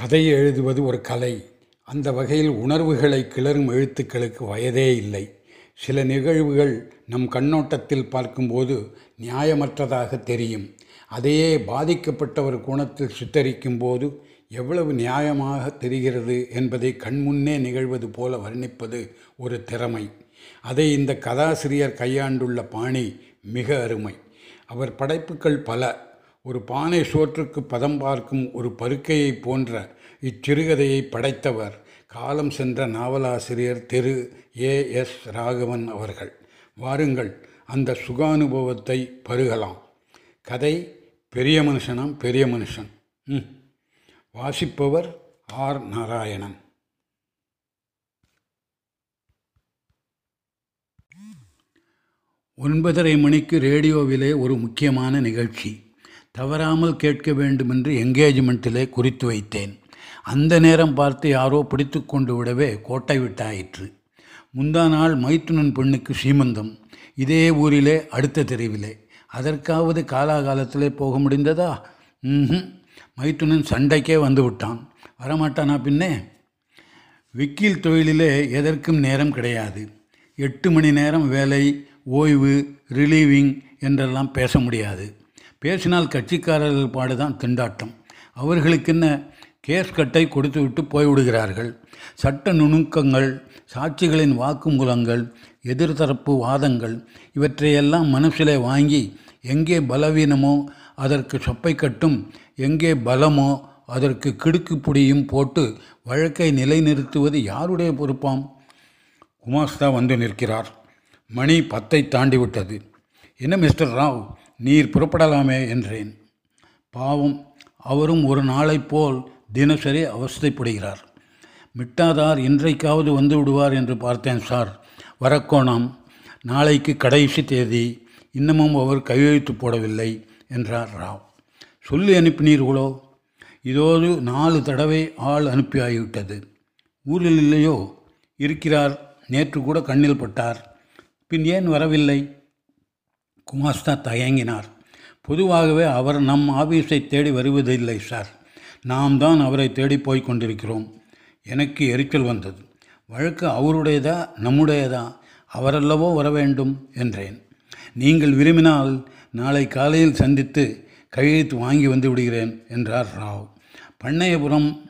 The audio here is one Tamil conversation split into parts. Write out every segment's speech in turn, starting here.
கதை எழுதுவது ஒரு கலை. அந்த வகையில் உணர்வுகளை கிளறும் எழுத்துக்களுக்கு வயதே இல்லை. சில நிகழ்வுகள் நம் கண்ணோட்டத்தில் பார்க்கும்போது நியாயமற்றதாக தெரியும். அதையே பாதிக்கப்பட்ட ஒரு கோணத்தில் சித்தரிக்கும் போது எவ்வளவு நியாயமாக தெரிகிறது என்பதை கண்முன்னே நிகழ்வது போல வர்ணிப்பது ஒரு திறமை. அதை இந்த கதாசிரியர் கையாண்டுள்ள பாணி மிக அருமை. அவர் படைப்புகள் பல. ஒரு பானை சோற்றுக்கு பதம் பார்க்கும் ஒரு பருக்கையை போன்ற இச்சிறுகதையை படைத்தவர் காலம் சென்ற நாவலாசிரியர் திரு ஏ எஸ் ராகவன் அவர்கள். வாருங்கள் அந்த சுகானுபவத்தை பருகலாம். கதை பெரிய மனுஷனாம் பெரிய மனுஷன். ம். வாசிப்பவர் ஆர் நாராயணன். ஒன்பதரை மணிக்கு ரேடியோவிலே ஒரு முக்கியமான நிகழ்ச்சி. தவறாமல் கேட்க வேண்டுமென்று எங்கேஜ்மெண்ட்டிலே குறித்து வைத்தேன். அந்த நேரம் பார்த்து யாரோ பிடித்து கொண்டு விடவே கோட்டை விட்டாயிற்று. முந்தா நாள் மைத்துனன் பெண்ணுக்கு சீமந்தம். இதே ஊரிலே அடுத்த தெருவிலே. அதற்காவது காலாகாலத்திலே போக முடிந்ததா? ம் மைத்துனன் சண்டைக்கே வந்து விட்டான். வரமாட்டானா பின்னே? விக்கீல் தொழிலிலே எதற்கும் நேரம் கிடையாது. எட்டு மணி நேரம் வேலை ஓய்வு ரிலீவிங் என்றெல்லாம் பேச முடியாது. பேசினால் கட்சிக்காரர்கள் பாடுதான் திண்டாட்டம். அவர்களுக்கென்ன? கேஸ் கட்டை கொடுத்து விட்டு போய்விடுகிறார்கள். சட்ட நுணுக்கங்கள் சாட்சிகளின் வாக்குமூலங்கள் எதிர்தரப்பு வாதங்கள் இவற்றையெல்லாம் மனசிலே வாங்கி எங்கே பலவீனமோ அதற்கு சொப்பை கட்டும் எங்கே பலமோ அதற்கு கிடுக்கு புடியும் போட்டு வழக்கை நிலைநிறுத்துவது யாருடைய பொறுப்பாம்? குமாஸ்தா வந்து நிற்கிறார். மணி பத்தை தாண்டிவிட்டது. என்ன மிஸ்டர் ராவ்? நீர் புறப்படலாமே என்றேன். பாவம் அவரும் ஒரு நாளைப் போல் தினசரி அவஸ்தைப்படுகிறார். மிட்டாதார் இன்றைக்காவது வந்து விடுவார் என்று பார்த்தேன் சார். வரக்கோணம் நாளைக்கு கடைசி தேதி இன்னமும் அவர் கையெழுத்து போடவில்லை என்றார் ராவ். சொல்லி அனுப்பினீர்களோ? இதோடு நாலு தடவை ஆள் அனுப்பியாகிவிட்டது. ஊரில் இல்லையோ? இருக்கிறார். நேற்று கூட கண்ணில் பட்டார். பின் ஏன் வரவில்லை? குமாஸ்தா தயங்கினார். பொதுவாகவே அவர் நம் ஆபீஸை தேடி வருவதில்லை சார். நாம் தான் அவரை தேடி போய் கொண்டிருக்கிறோம். எனக்கு எரிச்சல் வந்தது. வழக்கு அவருடையதா நம்முடையதா? அவரல்லவோ வர வேண்டும் என்றேன். நீங்கள் விரும்பினால் நாளை காலையில் சந்தித்து கையெழுத்து வாங்கி வந்து விடுகிறேன் என்றார் ராவ். பண்ணையபுரம்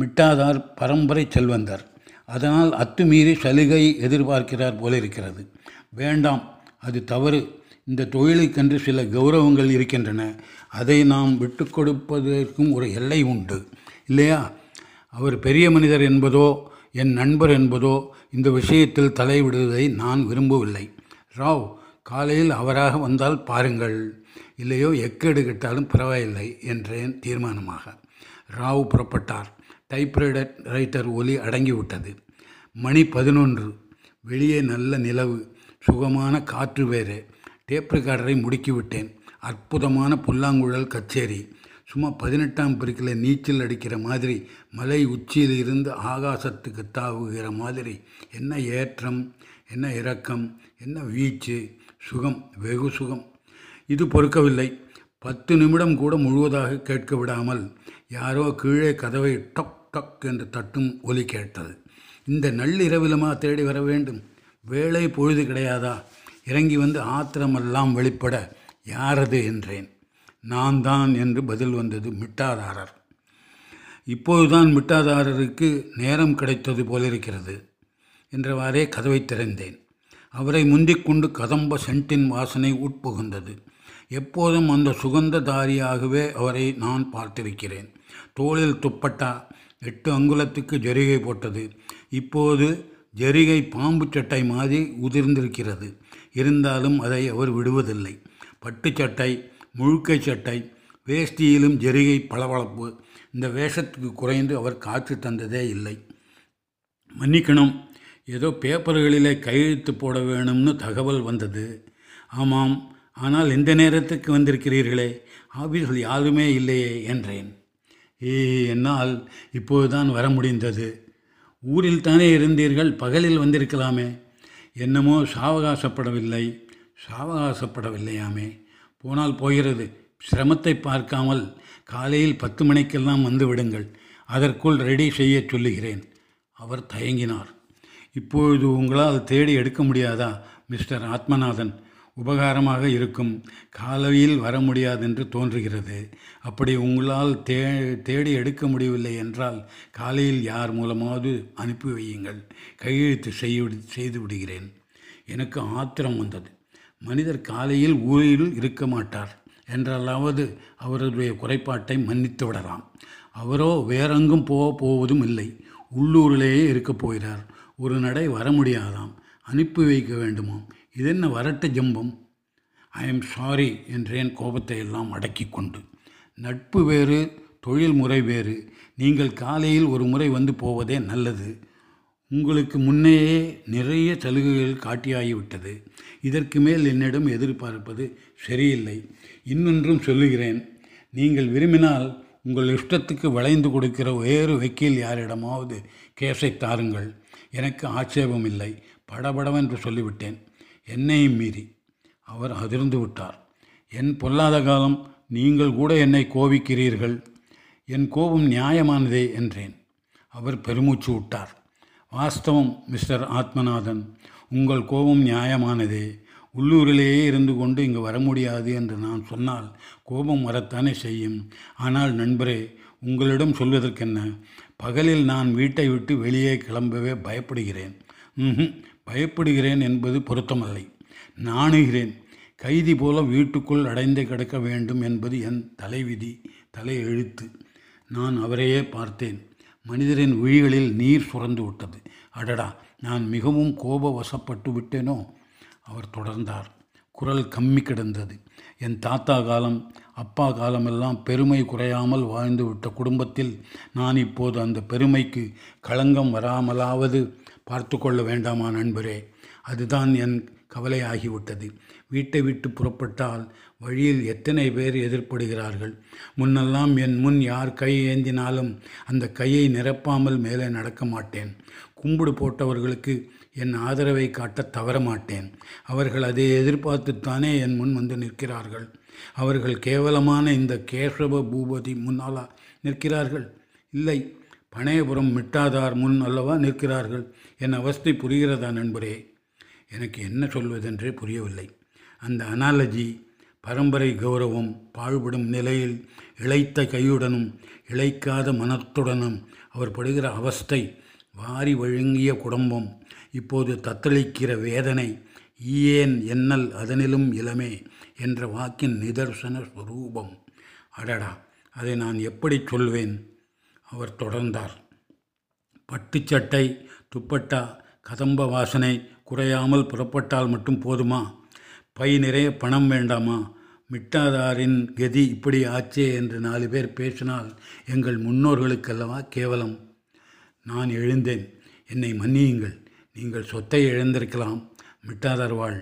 மிட்டாதார் பரம்பரை செல்வந்தர். அதனால் அத்துமீறி சலுகை எதிர்பார்க்கிறார் போல இருக்கிறது வேண்டாம் அது தவறு. இந்த தொழிலுக்கென்று சில கௌரவங்கள் இருக்கின்றன. அதை நாம் விட்டு கொடுப்பதற்கும் ஒரு எல்லை உண்டு. இல்லையா? அவர் பெரிய மனிதர் என்பதோ என் நண்பர் என்பதோ இந்த விஷயத்தில் தலைவிடுவதை நான் விரும்பவில்லை. ராவ் காலையில் அவராக வந்தால் பாருங்கள். இல்லையோ எக்கேடு கெட்டாலும் பரவாயில்லை என்றேன் தீர்மானமாக. ராவ் புறப்பட்டார். டைப்ரைடர் ரைட்டர் ஒலி அடங்கிவிட்டது. மணி பதினொன்று. வெளியே நல்ல நிலவு. சுகமான காற்று வேறு. டேப் ரெக்கார்டரை முடுக்கிவிட்டேன். அற்புதமான புல்லாங்குழல் கச்சேரி. சும்மா பதினெட்டாம் பெருக்கில் நீச்சல் அடிக்கிற மாதிரி மலை உச்சியில் இருந்து ஆகாசத்துக்கு தாவுகிற மாதிரி. என்ன ஏற்றம் என்ன இறக்கம் என்ன வீச்சு சுகம் வெகு சுகம். இது பொறுக்கவில்லை. பத்து நிமிடம் கூட முழுவதாக கேட்க விடாமல் யாரோ கீழே கதவை டக் டக் என்று தட்டும் ஒலி கேட்டது. இந்த நள்ளிரவிலுமா தேடி வர வேண்டும்? வேலை பொழுது கிடையாதா? இறங்கி வந்து ஆத்திரமெல்லாம் வெளிப்பட யாரது என்றேன். நான் தான் என்று பதில் வந்தது மிட்டாதாரர். இப்போதுதான் மிட்டாதாரருக்கு நேரம் கிடைத்தது போலிருக்கிறது என்றவாறே கதவை திறந்தேன். அவரை முந்திக்கொண்டு கதம்ப சென்ட்டின் வாசனை உட்புகுந்தது. எப்போதும் அந்த சுகந்ததாரியாகவே அவரை நான் பார்த்திருக்கிறேன். தோளில் துப்பட்டா எட்டு அங்குலத்துக்கு ஜரிகை போட்டது. இப்போது ஜரிகை பாம்பு சட்டை மாதிரி உதிர்ந்திருக்கிறது. இருந்தாலும் அதை அவர் விடுவதில்லை. பட்டு சட்டை முழுக்கை சட்டை வேஷ்டியிலும் ஜெரிகை பளபளப்பு இந்த வேஷத்துக்கு குறைந்து அவர் காற்று தந்ததே இல்லை. மன்னிக்கணும் ஏதோ பேப்பர்களிலே கையெழுத்து போட வேணும்னு தகவல் வந்தது. ஆமாம் ஆனால் இந்த நேரத்துக்கு வந்திருக்கிறீர்களே? ஆபீஸில் யாருமே இல்லையே என்றேன். ஏ என்னால் இப்போதுதான் வர முடிந்தது. ஊரில் தானே இருந்தீர்கள் பகலில் வந்திருக்கலாமே. என்னமோ சாவகாசப்படவில்லை சாவகாசப்படவில்லையாமே. போனால் போகிறது சிரமத்தை பார்க்காமல் காலையில் பத்து மணிக்கெல்லாம் வந்து விடுங்கள் அதற்குள் ரெடி செய்ய சொல்லுகிறேன். அவர் தயங்கினார். இப்பொழுது உங்களால் தேடி எடுக்க முடியாதா மிஸ்டர் ஆத்மநாதன்? உபகாரமாக இருக்கும். காலையில் வர முடியாதென்று தோன்றுகிறது. அப்படி உங்களால் தே தேடி எடுக்க முடியவில்லை என்றால் காலையில் யார் மூலமாவது அனுப்பி வையுங்கள். கையெழுத்து செய்ய செய்து விடுகிறேன். எனக்கு ஆத்திரம் வந்தது. மனிதர் காலையில் ஊரில் இருக்க மாட்டார். என்றாலாவது அவருடைய குறைபாட்டை மன்னித்து விடலாம். அவரோ வேறெங்கும் போக போவதும் இல்லை. உள்ளூரிலேயே இருக்கப் போகிறார். ஒரு நடை வர முடியாதாம். அனுப்பி வைக்க வேண்டுமாம். இதென்ன வரட்டு ஜம்பம்? ஐ எம் சாரி என்றேன் கோபத்தை எல்லாம் அடக்கி கொண்டு. நட்பு வேறு தொழில் முறை வேறு. நீங்கள் காலையில் ஒரு முறை வந்து போவதே நல்லது. உங்களுக்கு முன்னேயே நிறைய சலுகைகள் காட்டியாகிவிட்டது. இதற்கு மேல் என்னிடம் எதிர்பார்ப்பது சரியில்லை. இன்னொன்றும் சொல்லுகிறேன். நீங்கள் விரும்பினால் உங்கள் இஷ்டத்துக்கு வளைந்து கொடுக்கிற வேறு வக்கீல் யாரிடமாவது கேஸை தாருங்கள். எனக்கு ஆட்சேபம் இல்லை படபடவென்று சொல்லிவிட்டேன். என்னையும் மீறி. அவர் அதிர்ந்து விட்டார். என் பொல்லாத காலம் நீங்கள் கூட என்னை கோபிக்கிறீர்கள். என் கோபம் நியாயமானதே என்றேன். அவர் பெருமூச்சு விட்டார். வாஸ்தவம் மிஸ்டர் ஆத்மநாதன். உங்கள் கோபம் நியாயமானதே. உள்ளூரிலேயே இருந்து கொண்டு இங்கு வர முடியாது என்று நான் சொன்னால் கோபம் வரத்தானே செய்யும். ஆனால் நண்பரே உங்களிடம் சொல்வதற்கென்ன? பகலில் நான் வீட்டை விட்டு வெளியே கிளம்பவே பயப்படுகிறேன். ம்ஹும், பயப்படுகிறேன் என்பது பொருத்தமல்லை. நாணுகிறேன். கைதி போல வீட்டுக்குள் அடைந்து கிடக்க வேண்டும் என்பது என் தலைவிதி தலை எழுத்து நான் அவரையே பார்த்தேன். மனிதரின் விழிகளில் நீர் சுரந்து விட்டது. அடடா நான் மிகவும் கோபவசப்பட்டு விட்டேனோ? அவர் தொடர்ந்தார். குரல் கம்மி கிடந்தது. என் தாத்தா காலம் அப்பா காலமெல்லாம் பெருமை குறையாமல் வாழ்ந்து விட்ட குடும்பத்தில் நான் இப்போது அந்த பெருமைக்கு களங்கம் வராமலாவது பார்த்து கொள்ள வேண்டாமா நண்பரே? அதுதான் என் கவலையாகிவிட்டது. வீட்டை விட்டு புறப்பட்டால் வழியில் எத்தனை பேர் எதிர்ப்படுகிறார்கள் முன்னெல்லாம் என் முன் யார் கை ஏந்தினாலும் அந்த கையை நிரப்பாமல் மேலே நடக்க மாட்டேன். கும்பிடு போட்டவர்களுக்கு என் ஆதரவை காட்ட தவற மாட்டேன். அவர்கள் அதை எதிர்பார்த்துத்தானே என் முன் வந்து நிற்கிறார்கள். அவர்கள் கேவலமான இந்த கேசவ பூபதி முன்னாலா நிற்கிறார்கள்? இல்லை. பனையபுரம் மிட்டாதார் முன் அல்லவா நிற்கிறார்கள் என் அவஸ்தை புரிகிறதா நண்பரே? எனக்கு என்ன சொல்வதென்றே புரியவில்லை. அந்த அனாலஜி பரம்பரை கௌரவம் பாழ்படும் நிலையில் இளைத்த கையுடனும் இளைக்காத மனத்துடனும் அவர் படுகிற அவஸ்தை வாரி வழங்கிய குடும்பம் இப்போது தத்தளிக்கிற வேதனை ஈயேன் என்னல் அதனிலும் இளமே என்ற வாக்கின் நிதர்சன ஸ்வரூபம் அடடா அதை நான் எப்படி சொல்வேன்? அவர் தொடர்ந்தார். பட்டுச்சட்டை துப்பட்டா கதம்ப வாசனை குறையாமல் புறப்பட்டால் மட்டும் போதுமா? பை நிறைய பணம் வேண்டாமா? மிட்டாதாரின் கதி இப்படி ஆச்சே என்று நாலு பேர் பேசினால் எங்கள் முன்னோர்களுக்கல்லவா கேவலம்? நான் எழுந்தேன். என்னை மன்னியுங்கள். நீங்கள் சொத்தை இழந்திருக்கலாம். மிட்டாதார் வாழ்.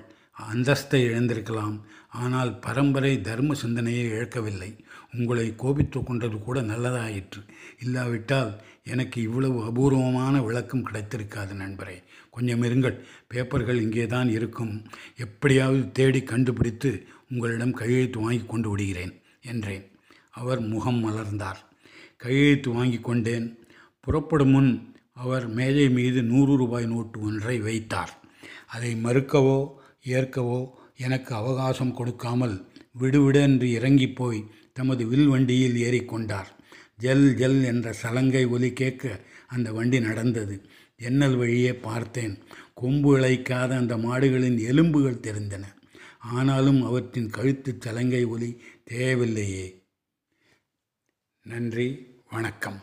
அந்தஸ்தை இழந்திருக்கலாம். ஆனால் பரம்பரை தர்ம சிந்தனையை இழக்கவில்லை. உங்களை கோபித்து கொண்டது கூட நல்லதாயிற்று. இல்லாவிட்டால் எனக்கு இவ்வளவு அபூர்வமான விளக்கம் கிடைத்திருக்காது நண்பரே. கொஞ்சம் இருங்கள். பேப்பர்கள் இங்கே தான் இருக்கும். எப்படியாவது தேடி கண்டுபிடித்து உங்களிடம் கையெழுத்து வாங்கி கொண்டு விடுகிறேன் என்றேன். அவர் முகம் மலர்ந்தார். கையெழுத்து வாங்கி கொண்டேன். புறப்படும் முன் அவர் மேஜை மீது நூறு ரூபாய் நோட்டு ஒன்றை வைத்தார். அதை மறுக்கவோ ஏற்கவோ எனக்கு அவகாசம் கொடுக்காமல் விடுவிடென்று இறங்கி போய் தமது வில் வண்டியில் ஏறிக்கொண்டார். ஜல் ஜல் என்ற சலங்கை ஒலி கேட்க அந்த வண்டி நடந்தது. ஜன்னல் வழியே பார்த்தேன். கொம்பு இழைக்காத அந்த மாடுகளின் எலும்புகள் தெரிந்தன. ஆனாலும் அவற்றின் கழுத்து சலங்கை ஒலி தேவையில்லையே. நன்றி. வணக்கம்.